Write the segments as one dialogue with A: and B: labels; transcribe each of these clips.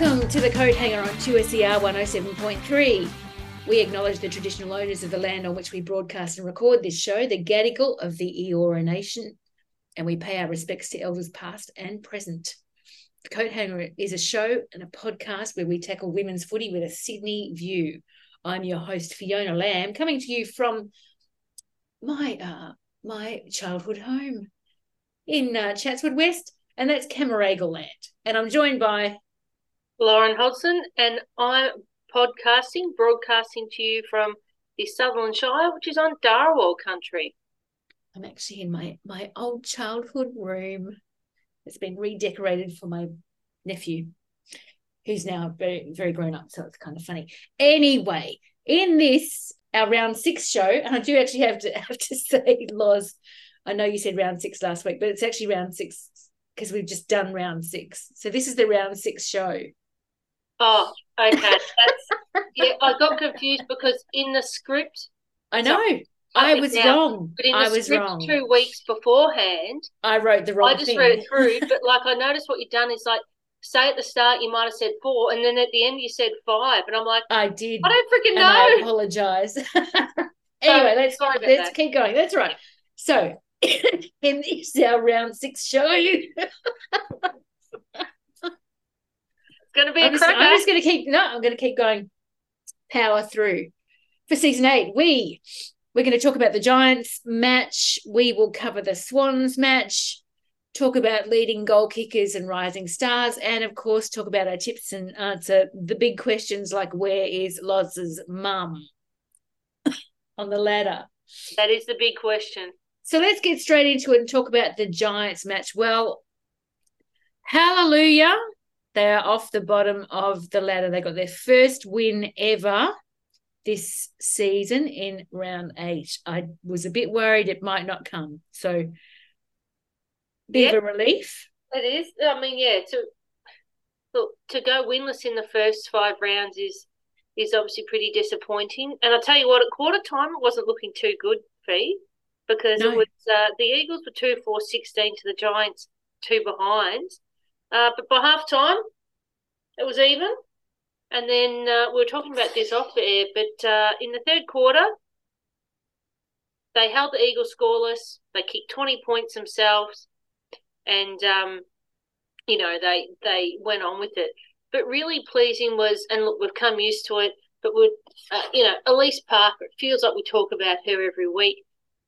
A: Welcome to the Coat Hanger on 2SER 107.3. We acknowledge the traditional owners of the land on which we broadcast and record this show, the Gadigal of the Eora Nation, and we pay our respects to elders past and present. The Coat Hanger is a show and a podcast where we tackle women's footy with a Sydney view. I'm your host, Fiona Lamb, coming to you from my uh, my childhood home in uh, Chatswood West, and that's Camaragal land. And I'm joined by
B: Lauren Hodson, and I'm podcasting, broadcasting to you from the Sutherland Shire, which is on Darawal country.
A: I'm actually in my my old childhood room. It's been redecorated for my nephew, who's now very very grown up, so it's kind of funny. Anyway, in this our round six show, and I do actually have to have to say, Loz, I know you said round six last week, but it's actually round six because we've just done round six. So this is the round six show.
B: Oh, okay. That's yeah. I got confused because in the script,
A: I know I was down, wrong. But in the I was script wrong.
B: two weeks beforehand,
A: I wrote the wrong.
B: I just
A: thing.
B: read it through, but like I noticed what you've done is like say at the start you might have said four, and then at the end you said five, and I'm like,
A: I did.
B: I don't freaking know.
A: I apologize. anyway, let's let's keep going. That's right. So, in this our round six show.
B: Going to be
A: I'm just. I'm just going to keep no. I'm going to keep going. Power through for season eight. We we're going to talk about the Giants match. We will cover the Swans match. Talk about leading goal kickers and rising stars, and of course, talk about our tips and answer the big questions like where is Loz's mum on the ladder?
B: That is the big question.
A: So let's get straight into it and talk about the Giants match. Well, hallelujah. They are off the bottom of the ladder. They got their first win ever this season in round eight. I was a bit worried it might not come. So, bit of a relief.
B: It is. I mean, yeah. To look to go winless in the first five rounds is is obviously pretty disappointing. And I tell you what, at quarter time it wasn't looking too good, Fee, because
A: No.
B: it was uh, the Eagles were two four sixteen to the Giants two behind. Uh, but by half time, it was even. And then uh, we were talking about this off the air, but uh, in the third quarter, they held the Eagles scoreless. They kicked 20 points themselves, and um, you know they they went on with it. But really pleasing was, and look, we've come used to it. But we, uh, you know, Alyce Parker. It feels like we talk about her every week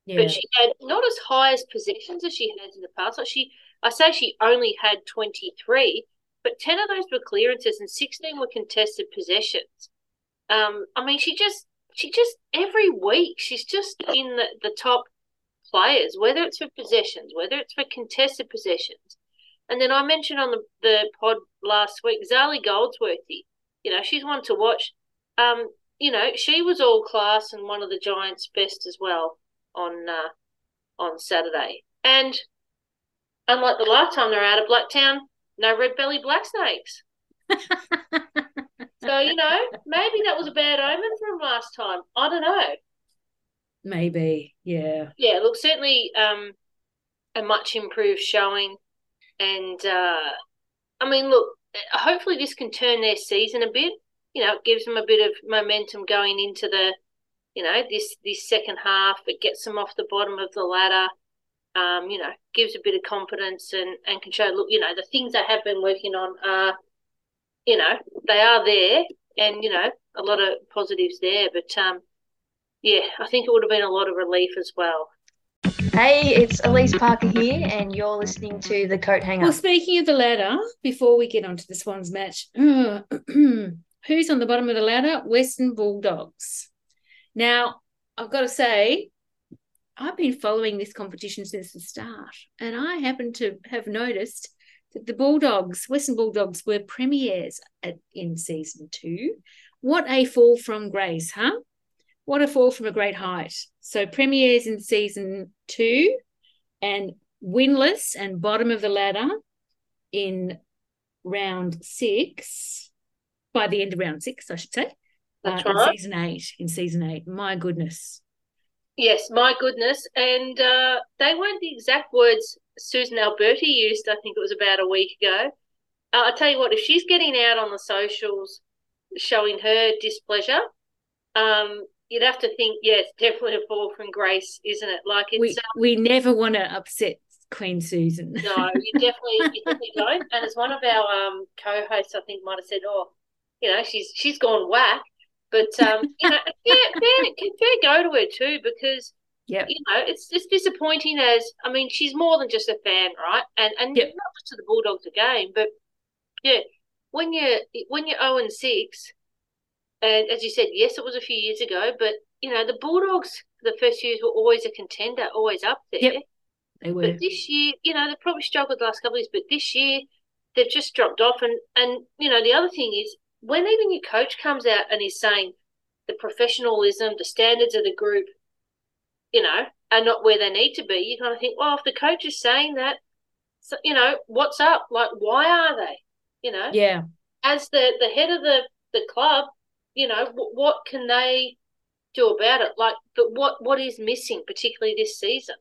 A: Yeah.
B: but she had not as high as possessions as she has in the past. Like she, I say she only had twenty three, but ten of those were clearances and sixteen were contested possessions. Um, I mean, she just, she just every week she's just in the, the top players, whether it's for possessions, whether it's for contested possessions. And then I mentioned on the, the pod last week, Zali Goldsworthy. You know, she's one to watch. Um, you know, she was all class and one of the Giants' best as well on uh, on Saturday. And unlike the last time they're out of Blacktown, no red belly black snakes. So you know, maybe that was a bad omen from last time. I don't know.
A: Maybe. Yeah.
B: Yeah, look, certainly um, a much improved showing, and uh, I mean, look, hopefully this can turn their season a bit. You know, it gives them a bit of momentum going into the, you know, this this second half. It gets them off the bottom of the ladder. Um, you know, gives a bit of confidence and and can show. Look, you know, the things I have been working on are, you know, they are there, and you know, a lot of positives there. But um, yeah, I think it would have been a lot of relief as well.
C: Hey, it's Alyce Parker here, and you're listening to the Coat Hanger.
A: Well, speaking of the ladder, before we get on to the Swans match, who's on the bottom of the ladder? Western Bulldogs. Now, I've got to say, I've been following this competition since the start, and I happen to have noticed that the Bulldogs, Western Bulldogs, were premiers at, in season two. What a fall from grace, huh? What a fall from a great height. So, premiers in season two and winless and bottom of the ladder in round six, by the end of round six, I should say.
B: That's
A: uh,
B: right.
A: In season eight. In season eight. My goodness.
B: Yes, my goodness. And uh, they weren't the exact words Susan Alberti used, I think it was about a week ago. Uh, I tell you what, if she's getting out on the socials showing her displeasure, um, you'd have to think, yeah, definitely a fall from grace, isn't it? Like it's
A: we,
B: um,
A: we never want to upset Queen Susan.
B: no, you definitely, you definitely don't. And as one of our um, co-hosts, I think, might have said, oh, you know, she's she's gone whack. But um, you know, fair, fair, fair go to her too, because
A: Yep.
B: you know, it's it's disappointing as I mean, she's more than just a fan, right? And and
A: Yep.
B: not just to the Bulldogs again, but yeah, when you're when you're zero and six, and as you said, yes, it was a few years ago, but you know, the Bulldogs the first years were always a contender, always up there.
A: Yep. They were.
B: But this year, you know, they've probably struggled the last couple of years, but this year they've just dropped off. And and you know, the other thing is when even your coach comes out and is saying the professionalism, the standards of the group, you know, are not where they need to be, you kind of think, well, if the coach is saying that, so, you know, what's up? Like, why are they? You know,
A: Yeah.
B: as the the head of the the club, you know, w- what can they do about it? Like, but what what is missing, particularly this season?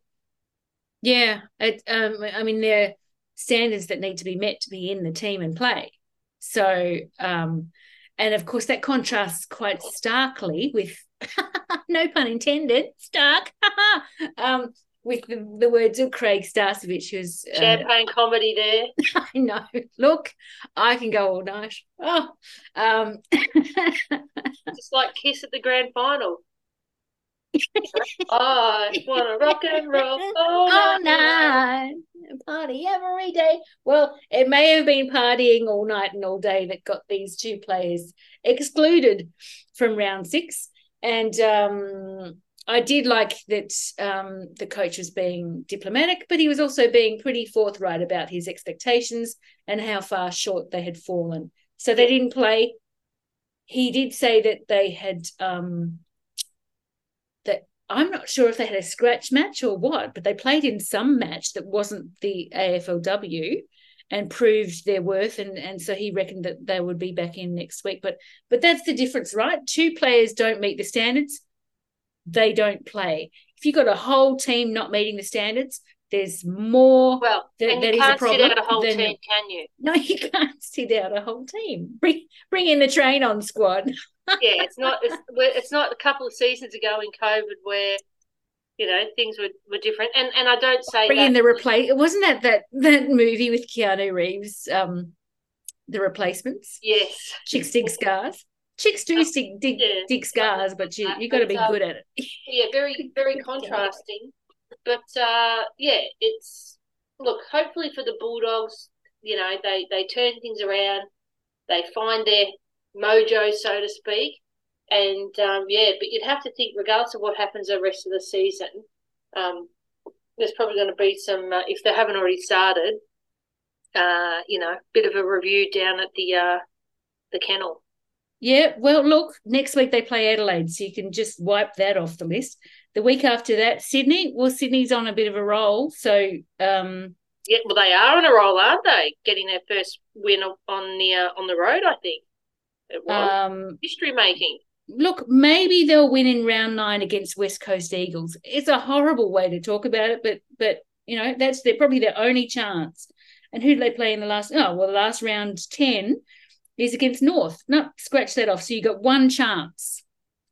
A: Yeah. It, um, I mean, there are standards that need to be met to be in the team and play. So, um, and of course, that contrasts quite starkly with, no pun intended, stark, um, with the, the words of Craig Starcevich, who's uh,
B: Champagne comedy there.
A: I know. Look, I can go all night. Oh, um,
B: Just like Kiss at the grand final. I want to rock and roll all
A: all
B: night.
A: night, party every day. Well, it may have been partying all night and all day that got these two players excluded from round six. And um, I did like that um, the coach was being diplomatic, but he was also being pretty forthright about his expectations and how far short they had fallen. So they didn't play. He did say that they had um, I'm not sure if they had a scratch match or what, but they played in some match that wasn't the AFLW and proved their worth and and so he reckoned that they would be back in next week. But but that's the difference right? Two players don't meet the standards they don't play. If you've got a whole team not meeting the standards there's more
B: Well,
A: That-
B: and
A: that
B: you
A: is a
B: can't sit out a whole team, can you?
A: no you can't sit out a whole team. Bring bring in the train on squad
B: Yeah, it's not. It's, it's not a couple of seasons ago in COVID where you know things were, were different. And and I don't say
A: bring in the replace. It wasn't that that that movie with Keanu Reeves, um, the replacements.
B: Yes,
A: Chicks dig scars. Chicks do dig dig,
B: Yeah.
A: dig scars, but you you got to be
B: um,
A: good at it.
B: yeah, very very contrasting. But uh, yeah, it's look. Hopefully for the Bulldogs, you know they they turn things around. They find their mojo, so to speak. And um, yeah, but you'd have to think, regardless of what happens the rest of the season, um, there's probably going to be some, uh, if they haven't already started, uh, you know, bit of a review down at the uh, the kennel.
A: Yeah, well, look, next week they play Adelaide, so you can just wipe that off the list. The week after that, Sydney. Well, Sydney's on a bit of a roll, so um,
B: Yeah, well, they are on a roll, aren't they? Getting their first win on the uh, on the road, I think it was
A: um,
B: history making.
A: look, maybe they'll win in round nine against West Coast Eagles. It's a horrible way to talk about it, but but you know that's their probably their only chance. And who did they play in the last? Oh, well, the last round ten is against North. No, scratch that off. So you got one chance.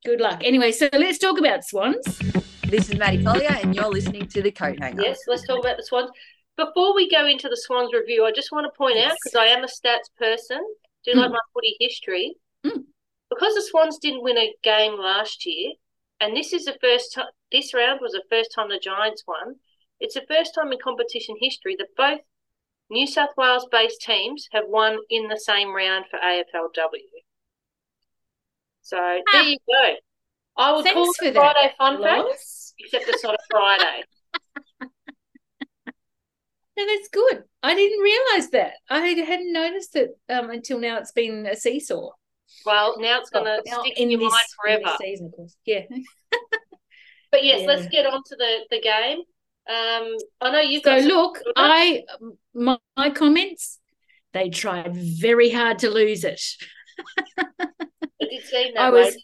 A: Good luck. Anyway, so let's talk about Swans.
D: This is Maddie Collier, and you're listening to the Coat Hanger.
B: Yes, let's talk about the Swans. Before we go into the Swans review, I just want to point out because I am a stats person, do like my footy history.
A: Mm.
B: Because the Swans didn't win a game last year, and this is the first time. This round was the first time the Giants won. It's the first time in competition history that both New South Wales-based teams have won in the same round for AFLW. So there you go. I would call it
A: for that,
B: Friday fun fact, except it's not a Friday.
A: No, that's good. I didn't realize that. I hadn't noticed it um, until now. It's been a seesaw.
B: Well, now it's going to
A: Now,
B: stick in your
A: this-
B: mind
A: in
B: forever.
A: season, of course. Yeah.
B: But yes,
A: Yeah.
B: let's get on to the, the game. Um, I know you've
A: So
B: some-
A: look, I my, my comments. They tried very hard to lose it.
B: it did seem that
A: I was-?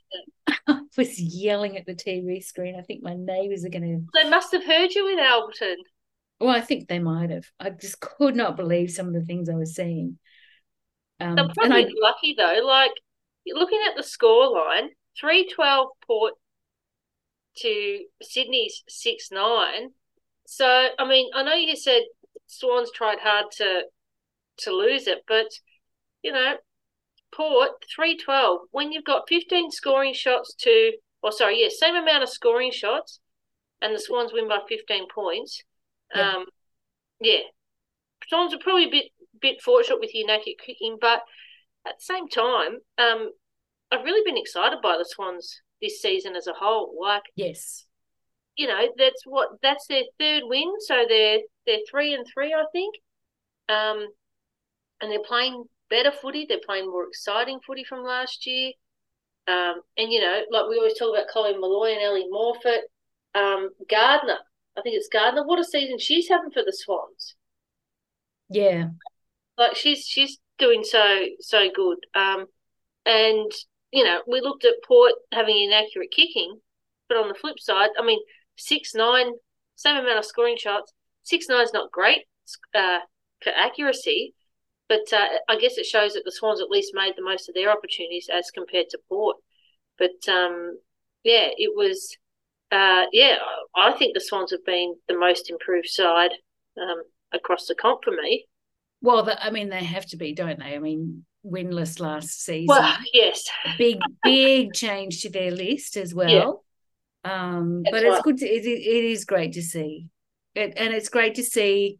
A: I was yelling at the TV screen. I think my neighbours are going to.
B: They must have heard you in Alberton.
A: Well, I think they might have. I just could not believe some of the things I was seeing. Um,
B: They're
A: and
B: probably
A: I,
B: lucky though. Like looking at the score line, three twelve Port to Sydney's six nine. So I mean, I know you said Swans tried hard to to lose it, but you know, Port three twelve. When you've got fifteen scoring shots to, or sorry, yeah, same amount of scoring shots, and the Swans win by fifteen points.
A: Yeah.
B: Um, yeah, Swans are probably a bit bit fortunate with inaccurate kicking, but at the same time, um, I've really been excited by the Swans this season as a whole. Like,
A: yes,
B: you know, that's what that's their third win, so they're they're three and three, I think. Um, and they're playing better footy. They're playing more exciting footy from last year. Um, and you know, like we always talk about Chloe Molloy and Ellie Morfitt, um, Gardiner. I think it's Gardiner. What a season she's having for the Swans.
A: yeah,
B: Like she's she's doing so so good. Um, and you know, we looked at Port having inaccurate kicking, but on the flip side, I mean, six nine, same amount of scoring shots. Six nine's not great uh, for accuracy, but uh, I guess it shows that the Swans at least made the most of their opportunities as compared to Port. But um, yeah, it was. Uh, yeah, I think the Swans have been the most improved side um, across the comp for me.
A: Well, the, I mean, they have to be, don't they? I mean, winless last season.
B: Well, yes,
A: big, big change to their list as well. Um,
B: That's
A: but it's
B: right.
A: good. To, it, it is great to see, it, and it's great to see.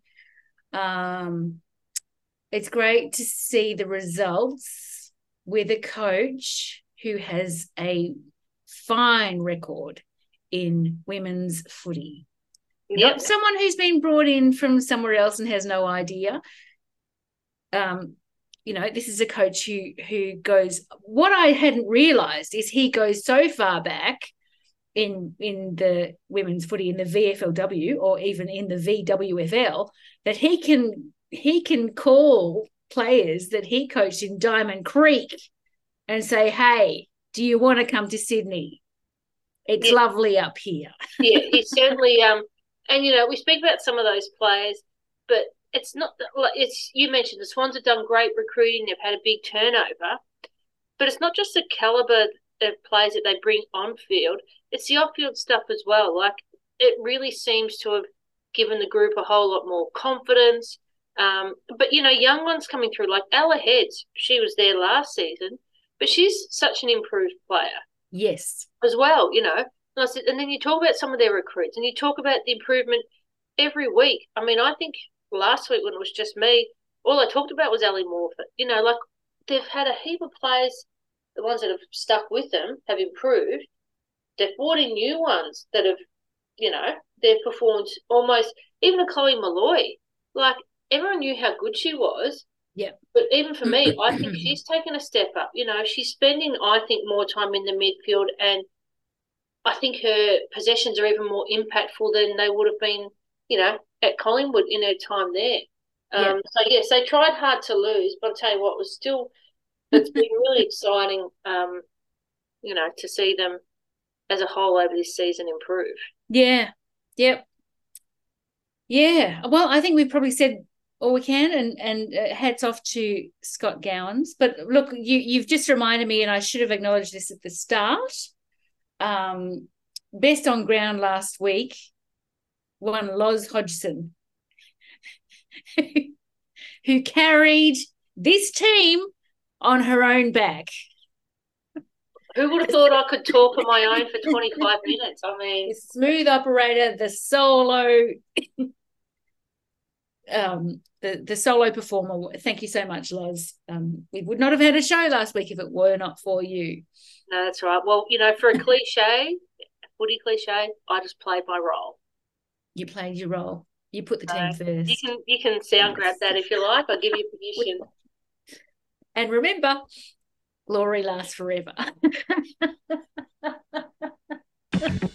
A: Um, it's great to see the results with a coach who has a fine record in women's footy.
B: Yep.
A: Someone who's been brought in from somewhere else and has no idea. Um, you know, this is a coach who who goes. What I hadn't realised is he goes so far back in in the women's footy in the VFLW or even in the VWFL that he can he can call players that he coached in Diamond Creek and say, "Hey, do you want to come to Sydney? It's
B: Yeah.
A: lovely up here."
B: yeah, he certainly. Um, and you know, we speak about some of those players, but it's not that- like it's. You mentioned the Swans have done great recruiting; they've had a big turnover, but it's not just the caliber of players that they bring on field; it's the off-field stuff as well. Like it really seems to have given the group a whole lot more confidence. Um, but you know, young ones coming through, like Ella Heads, she was there last season, but she's such an improved player
A: Yes.
B: as well, you know. And, I said, and then you talk about some of their recruits and you talk about the improvement every week. I mean, I think last week when it was just me, all I talked about was Ellie Morfitt. You know, like they've had a heap of players, the ones that have stuck with them have improved. They've brought in new ones that have, you know, they've performed almost, even a Chloe Molloy, like everyone knew how good she was.
A: Yep.
B: But even for me, I think she's taken a step up. You know, she's spending, I think, more time in the midfield, and I think her possessions are even more impactful than they would have been, you know, at Collingwood in her time there. Um, So yes, they tried hard to lose, but I'll tell you what, it was still it's been really exciting, um, you know, to see them as a whole over this season improve.
A: Yeah. Yep. Yeah. Well, I think we've probably said all we can, and and uh, hats off to Scott Gowans. But look, you you've just reminded me, and I should have acknowledged this at the start. Um, best on ground last week, won Loz Hodgson, who carried this team on her own back.
B: Who would have thought I could talk on my own for 25 minutes? I mean,
A: the smooth operator, the solo, um, the the solo performer. Thank you so much, Loz. Um, we would not have had a show last week if it were not for you.
B: no, that's right. Well, you know, for a cliche, footy cliche, I just played my role.
A: You played your role. You put the
B: Uh,
A: first.
B: You can you can sound grab that if you like. I'll give you permission.
A: And remember, glory lasts forever.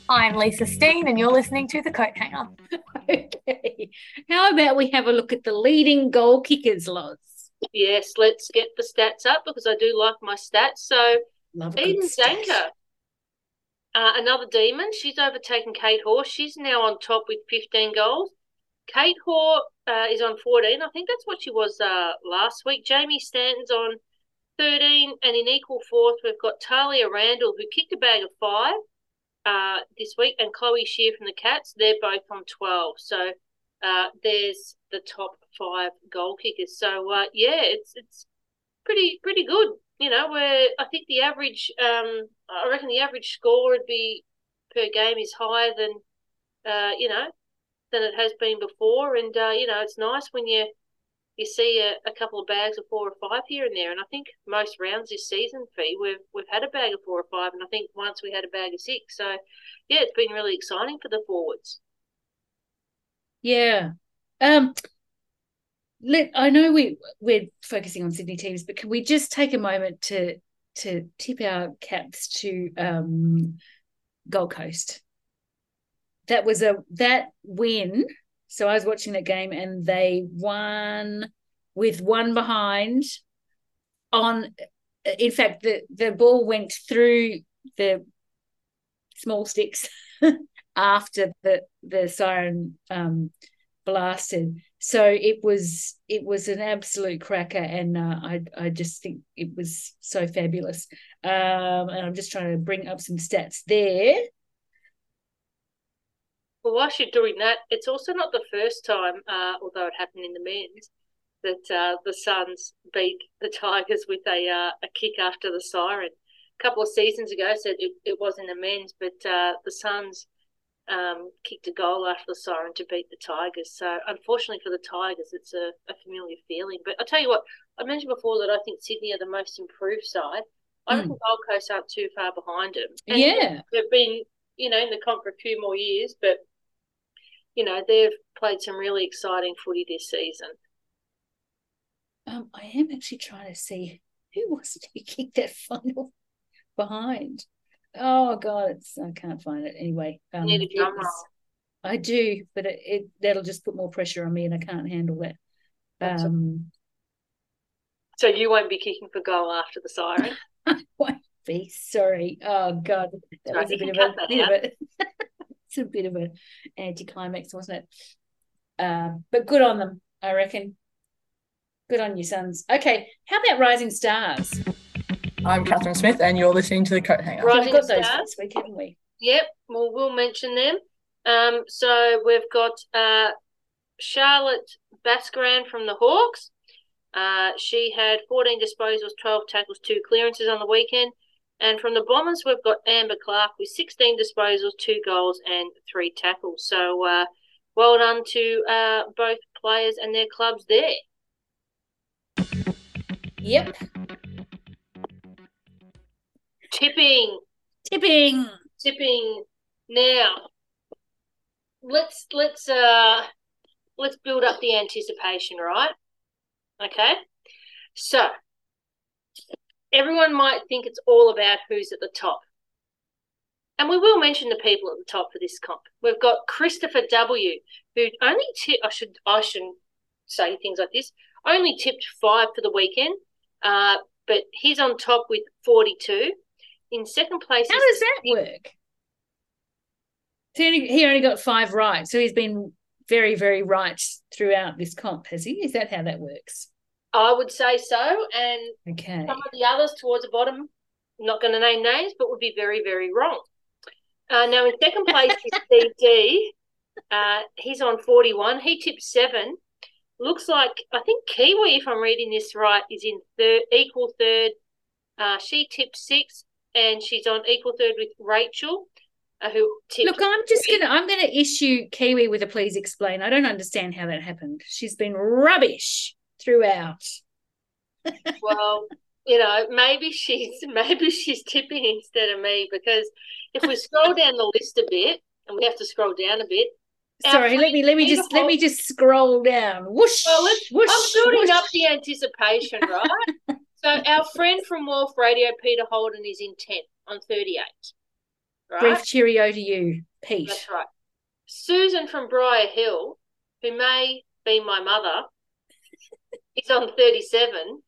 E: I'm Lisa Steen, and you're listening to The Coat Hanger.
A: okay. How about we have a look at the leading goal kickers, Loz?
B: Yes, let's get the stats up because I do like my stats. So
A: Love
B: Eden
A: stat.
B: Zanker, uh, another demon. She's overtaken Kate Hore. She's now on top with 15 goals. Kate Hore uh, is on 14. I think that's what she was uh, last week. Jamie Stanton's on 13. And in equal fourth, we've got Talia Randall, who kicked a bag of five uh, this week, and Chloe Scheer from the Cats. They're both on 12. So uh, there's the top five goal kickers. So, uh, yeah, it's it's pretty pretty good. You know, where I think the average, um, I reckon the average score would be per game is higher than, uh, you know, than it has been before. And uh, you know, it's nice when you you see a, a, couple of bags of four or five here and there. And I think most rounds this season, Fee, we've we've had a bag of four or five, and I think once we had a bag of six. So yeah, it's been really exciting for the forwards.
A: Yeah. Um let I know we we're focusing on Sydney teams, but can we just take a moment to to tip our caps to um Gold Coast? that was a that win. So I was watching that game and they won with one behind on in fact the the ball went through the small sticks after the the siren um, blasted. So it was it was an absolute cracker and uh, i i just think it was so fabulous. Um, and i'm just trying to bring up some stats there
B: well, whilst you're doing that, it's also not the first time, uh, although it happened in the men's, that uh, the Suns beat the Tigers with a uh, a kick after the siren. A couple of seasons ago, said it, it was in the men's, but uh, the Suns um, kicked a goal after the siren to beat the Tigers. So, unfortunately for the Tigers, it's a, a familiar feeling. But I'll tell you what, I mentioned before that I think Sydney are the most improved side. I mm. think Gold Coast aren't too far behind them.
A: And yeah.
B: They've been, you know, in the comp for a few more years, but you know, they've played some really exciting footy this season.
A: Um, I am actually trying to see who was it who kicked that final behind. Oh God, it's I can't find it anyway.
B: Um, need a drum roll.
A: I do, but it, it, that'll just put more pressure on me, and I can't handle that. Um,
B: so you won't be kicking for goal after the siren.
A: I won't be. Sorry. Oh God, that was a bit of a, bit of a a bit of an anticlimax, wasn't it? Uh, but good on them, I reckon. Good on you, Suns. Okay, how about Rising Stars?
F: I'm Catherine Smith, and you're listening to the Coat Hanger.
B: Rising
A: we've got those Stars. this week, haven't we?
B: Yep. Well, we'll mention them. Um, so we've got uh, Charlotte Baskaran from the Hawks. Uh, she had 14 disposals, 12 tackles, two clearances on the weekend. And from the Bombers, we've got Amber Clark with 16 disposals, two goals, and three tackles. So uh, well done to uh, both players and their clubs there.
A: Yep.
B: Tipping.
A: Tipping.
B: Tipping. Now, let's let's uh let's build up the anticipation, right? Okay. So everyone might think it's all about who's at the top. And we will mention the people at the top for this comp. We've got Christopher W, who only tipped, I should I shouldn't say things like this, only tipped five for the weekend, uh, but he's on top with 42. In second place,
A: how does that work? So he only, he only got five right, so he's been very, very right throughout this comp, has he? Is that how that works?
B: I would say so. And
A: okay.
B: some of the others towards the bottom, I'm not going to name names, but would be very, very wrong. Uh, now, in second place is CD. Uh, he's on 41. He tipped seven. Looks like, I think Kiwi, if I'm reading this right, is in third, equal third. Uh, she tipped six, and she's on equal third with Rachel. Uh, who tipped
A: Look, I'm just gonna I'm gonna issue Kiwi with a please explain. I don't understand how that happened. She's been rubbish throughout.
B: well, you know, maybe she's maybe she's tipping instead of me because if we scroll down the list a bit, and we have to scroll down a bit.
A: Sorry, let me let me just let me just scroll down. Whoosh, well, whoosh,
B: I'm building
A: whoosh.
B: up the anticipation, right? so our friend from Wolf Radio, Peter Holden, is in ten on thirty-eight.
A: Right? Brief cheerio to you, Pete.
B: That's right. Susan from Briar Hill, who may be my mother, is on 37.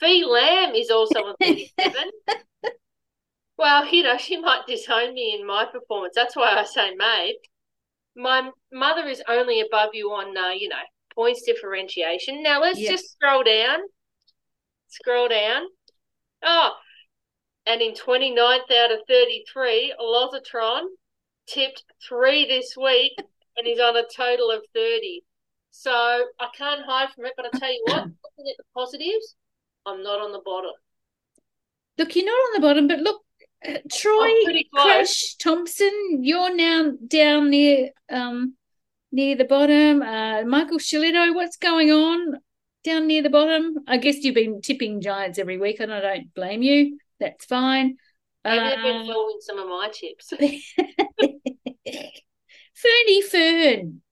B: Fee Lamb is also on 37. well, you know, she might disown me in my performance. That's why I say mate. my mother is only above you on, uh, you know, points differentiation. Now let's
A: Yeah.
B: just scroll down. Scroll down. Oh, and in 29th out of 33, Lozatron tipped three this week and he's on a total of 30. So I can't hide from it, but I tell you what, looking at the positives, I'm not on the bottom.
A: Look, you're not on the bottom, but look, uh, Troy
B: I'm pretty close.
A: Crash Thompson, you're now down near um near the bottom. Uh, Michael Shillito, what's going on down near the bottom? I guess you've been tipping Giants every week, and I don't blame you. That's fine.
B: Maybe they've been
A: Uh,
B: following some of my tips.
A: Fernie Fern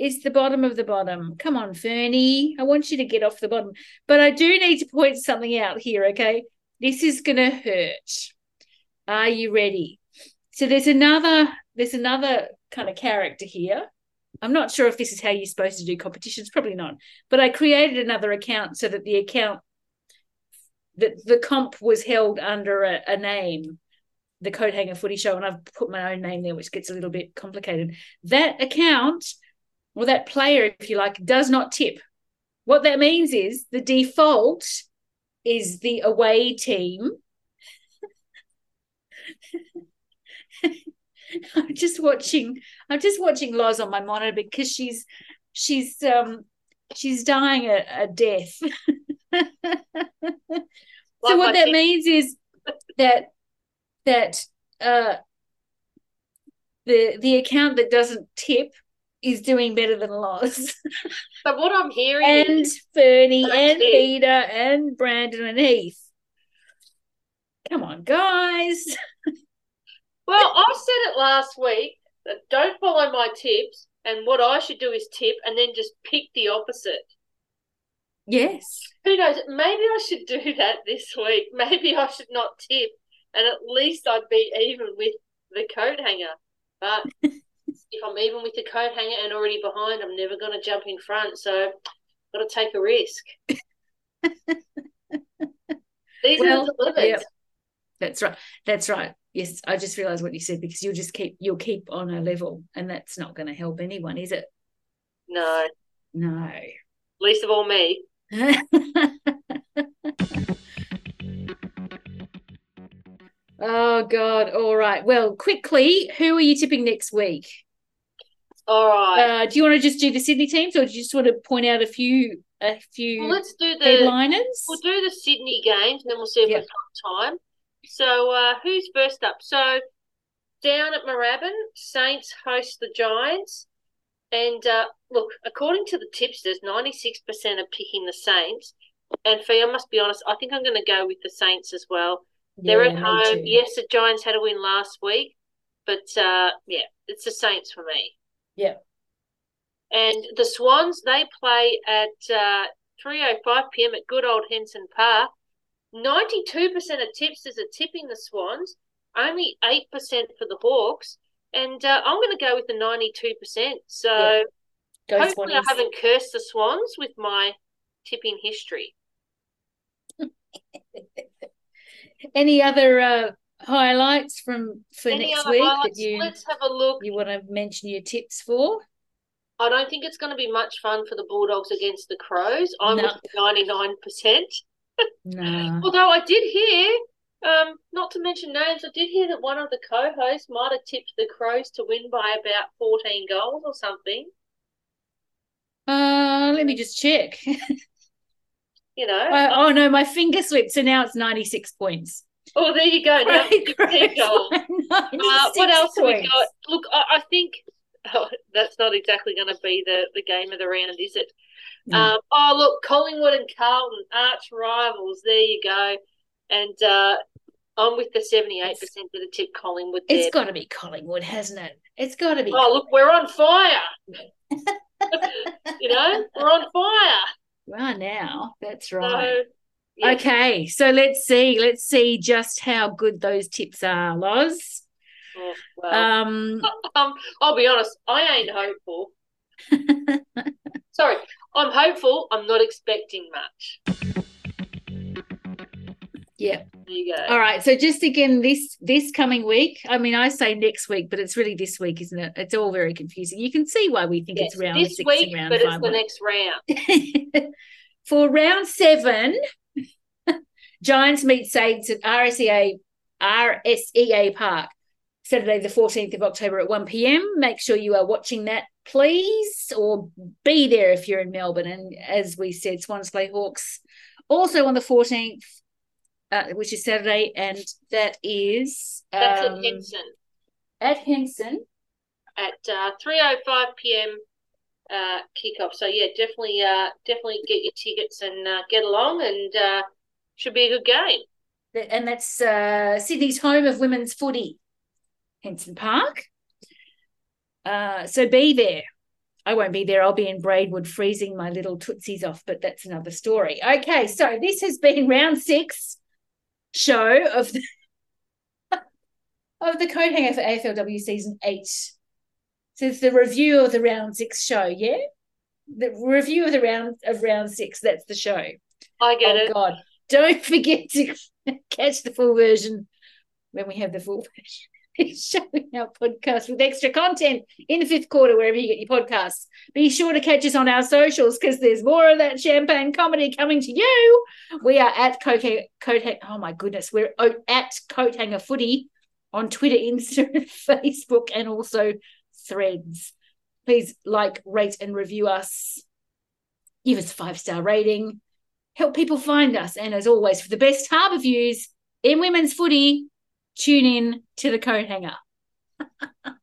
A: is the bottom of the bottom. Come on, Fernie. I want you to get off the bottom. But I do need to point something out here, okay? This is gonna hurt. Are you ready? So there's another there's another kind of character here. I'm not sure if this is how you're supposed to do competitions, probably not. But I created another account so that the account that the comp was held under a, a name the coat hanger footy show and I've put my own name there, which gets a little bit complicated. That account or that player, if you like, does not tip. What that means is the default is the away team. I'm just watching I'm just watching Loz on my monitor because she's she's um she's dying a, a death. so what that means is that that uh the the account that doesn't tip is doing better than Loz.
B: But what I'm hearing
A: and
B: is
A: Fernie and. Peter and Brandon and Heath. Come on, guys.
B: Well, I said it last week that don't follow my tips, and what I should do is tip and then just pick the opposite.
A: Yes.
B: Who knows? Maybe I should do that this week. Maybe I should not tip, and at least I'd be even with the coat hanger. But if I'm even with the coat hanger and already behind, I'm never going to jump in front. So, got to take a risk. These
A: Well,
B: are the
A: yep. That's right. That's right. Yes, I just realized what you said because you'll just keep you'll keep on a level and that's not going to help anyone, is it?
B: No,
A: No.
B: least of all me.
A: oh God. All right. Well, quickly, who are you tipping next week?
B: All right.
A: Uh, do you want to just do the Sydney teams or do you just want to point out a few a few
B: well, let's do the
A: headliners?
B: We'll do the Sydney games and then we'll see if
A: Yep.
B: we've got time. So, uh, who's first up? So, down at Moorabbin, Saints host the Giants. And uh, look, according to the tipsters, 96% are picking the Saints. And Fee, I must be honest, I think I'm going to go with the Saints as well. They're at home. Yes, the Giants had a win last week, but uh, yeah, it's the Saints for me.
A: Yeah.
B: And the Swans, they play at uh, 3.05 p.m. at good old Henson Park. 92% of tipsters are tipping the Swans, only 8% for the Hawks. And uh, I'm going to go with the 92%. So
A: Yeah. Go
B: hopefully I haven't cursed the Swans with my tipping history.
A: Any other uh, highlights from for
B: Any
A: next week
B: highlights?
A: that you
B: Let's have a look.
A: you want to mention your tips for?
B: I don't think it's going to be much fun for the Bulldogs against the Crows. I'm with ninety nine percent.
A: No.
B: Although I did hear, um, not to mention names, I did hear that one of the co-hosts might have tipped the Crows to win by about fourteen goals or something.
A: Uh, let me just check.
B: You know.
A: Uh, oh no, my finger slipped, so now it's ninety six points.
B: oh, there you go. Now
A: Right,
B: 15 goals.
A: right,
B: Uh, what else have we got? Look, I, I think oh, that's not exactly going to be the, the game of the round, is it?
A: No.
B: Um, oh, look, Collingwood and Carlton, arch rivals. There you go. And uh, I'm with the 78% that have tipped Collingwood there.
A: It's got to be Collingwood, hasn't it? It's got to be.
B: Oh, look, we're on fire. you know, we're on fire.
A: Right now, that's
B: So,
A: right.
B: yeah.
A: Okay, so let's see. Let's see just how good those tips are, Loz.
B: Oh, well,
A: Um,
B: um, I'll be honest, I ain't hopeful. Sorry, I'm hopeful. I'm not expecting much.
A: Yeah.
B: There you go.
A: All right. So just again, this this coming week. I mean, I say next week, but it's really this week, isn't it? It's all very confusing. You can see why we think
B: Yes,
A: it's round
B: this
A: six
B: week,
A: and round
B: but it's
A: five.
B: the next round.
A: For round seven, Giants meet Saints at RSEA RSEA Park Saturday, the 14th of October at 1 p.m. Make sure you are watching that, please, or be there if you're in Melbourne. And as we said, Swans play Hawks also on the 14th, uh, which is Saturday, and that is
B: That's
A: um,
B: at Henson
A: at Henson.
B: at uh, 3:05 p.m. Uh, kickoff. So yeah, definitely, uh, definitely get your tickets and uh, get along, and uh, should be a good game.
A: And that's uh, Sydney's home of women's footy, Henson Park. Uh, so be there. I won't be there. I'll be in Braidwood freezing my little tootsies off, but that's another story. Okay, so this has been round six show of the of the coat hanger for AFLW season eight. So it's the review of the round six show, yeah? The review of the round of round six, that's the show.
B: I get
A: oh
B: it.
A: God. Don't forget to catch the full version when we have the full version. It's showing our podcast with extra content in the fifth quarter, wherever you get your podcasts. Be sure to catch us on our socials because there's more of that champagne comedy coming to you. We are at Coat, Coat Oh my goodness, we're oh, at Coat Hanger Footy on Twitter, Instagram, Facebook, and also Threads. Please like, rate, and review us. Give us a five star rating help people find us. And as always, for the best harbour views in women's footy, tune in to the coat hanger.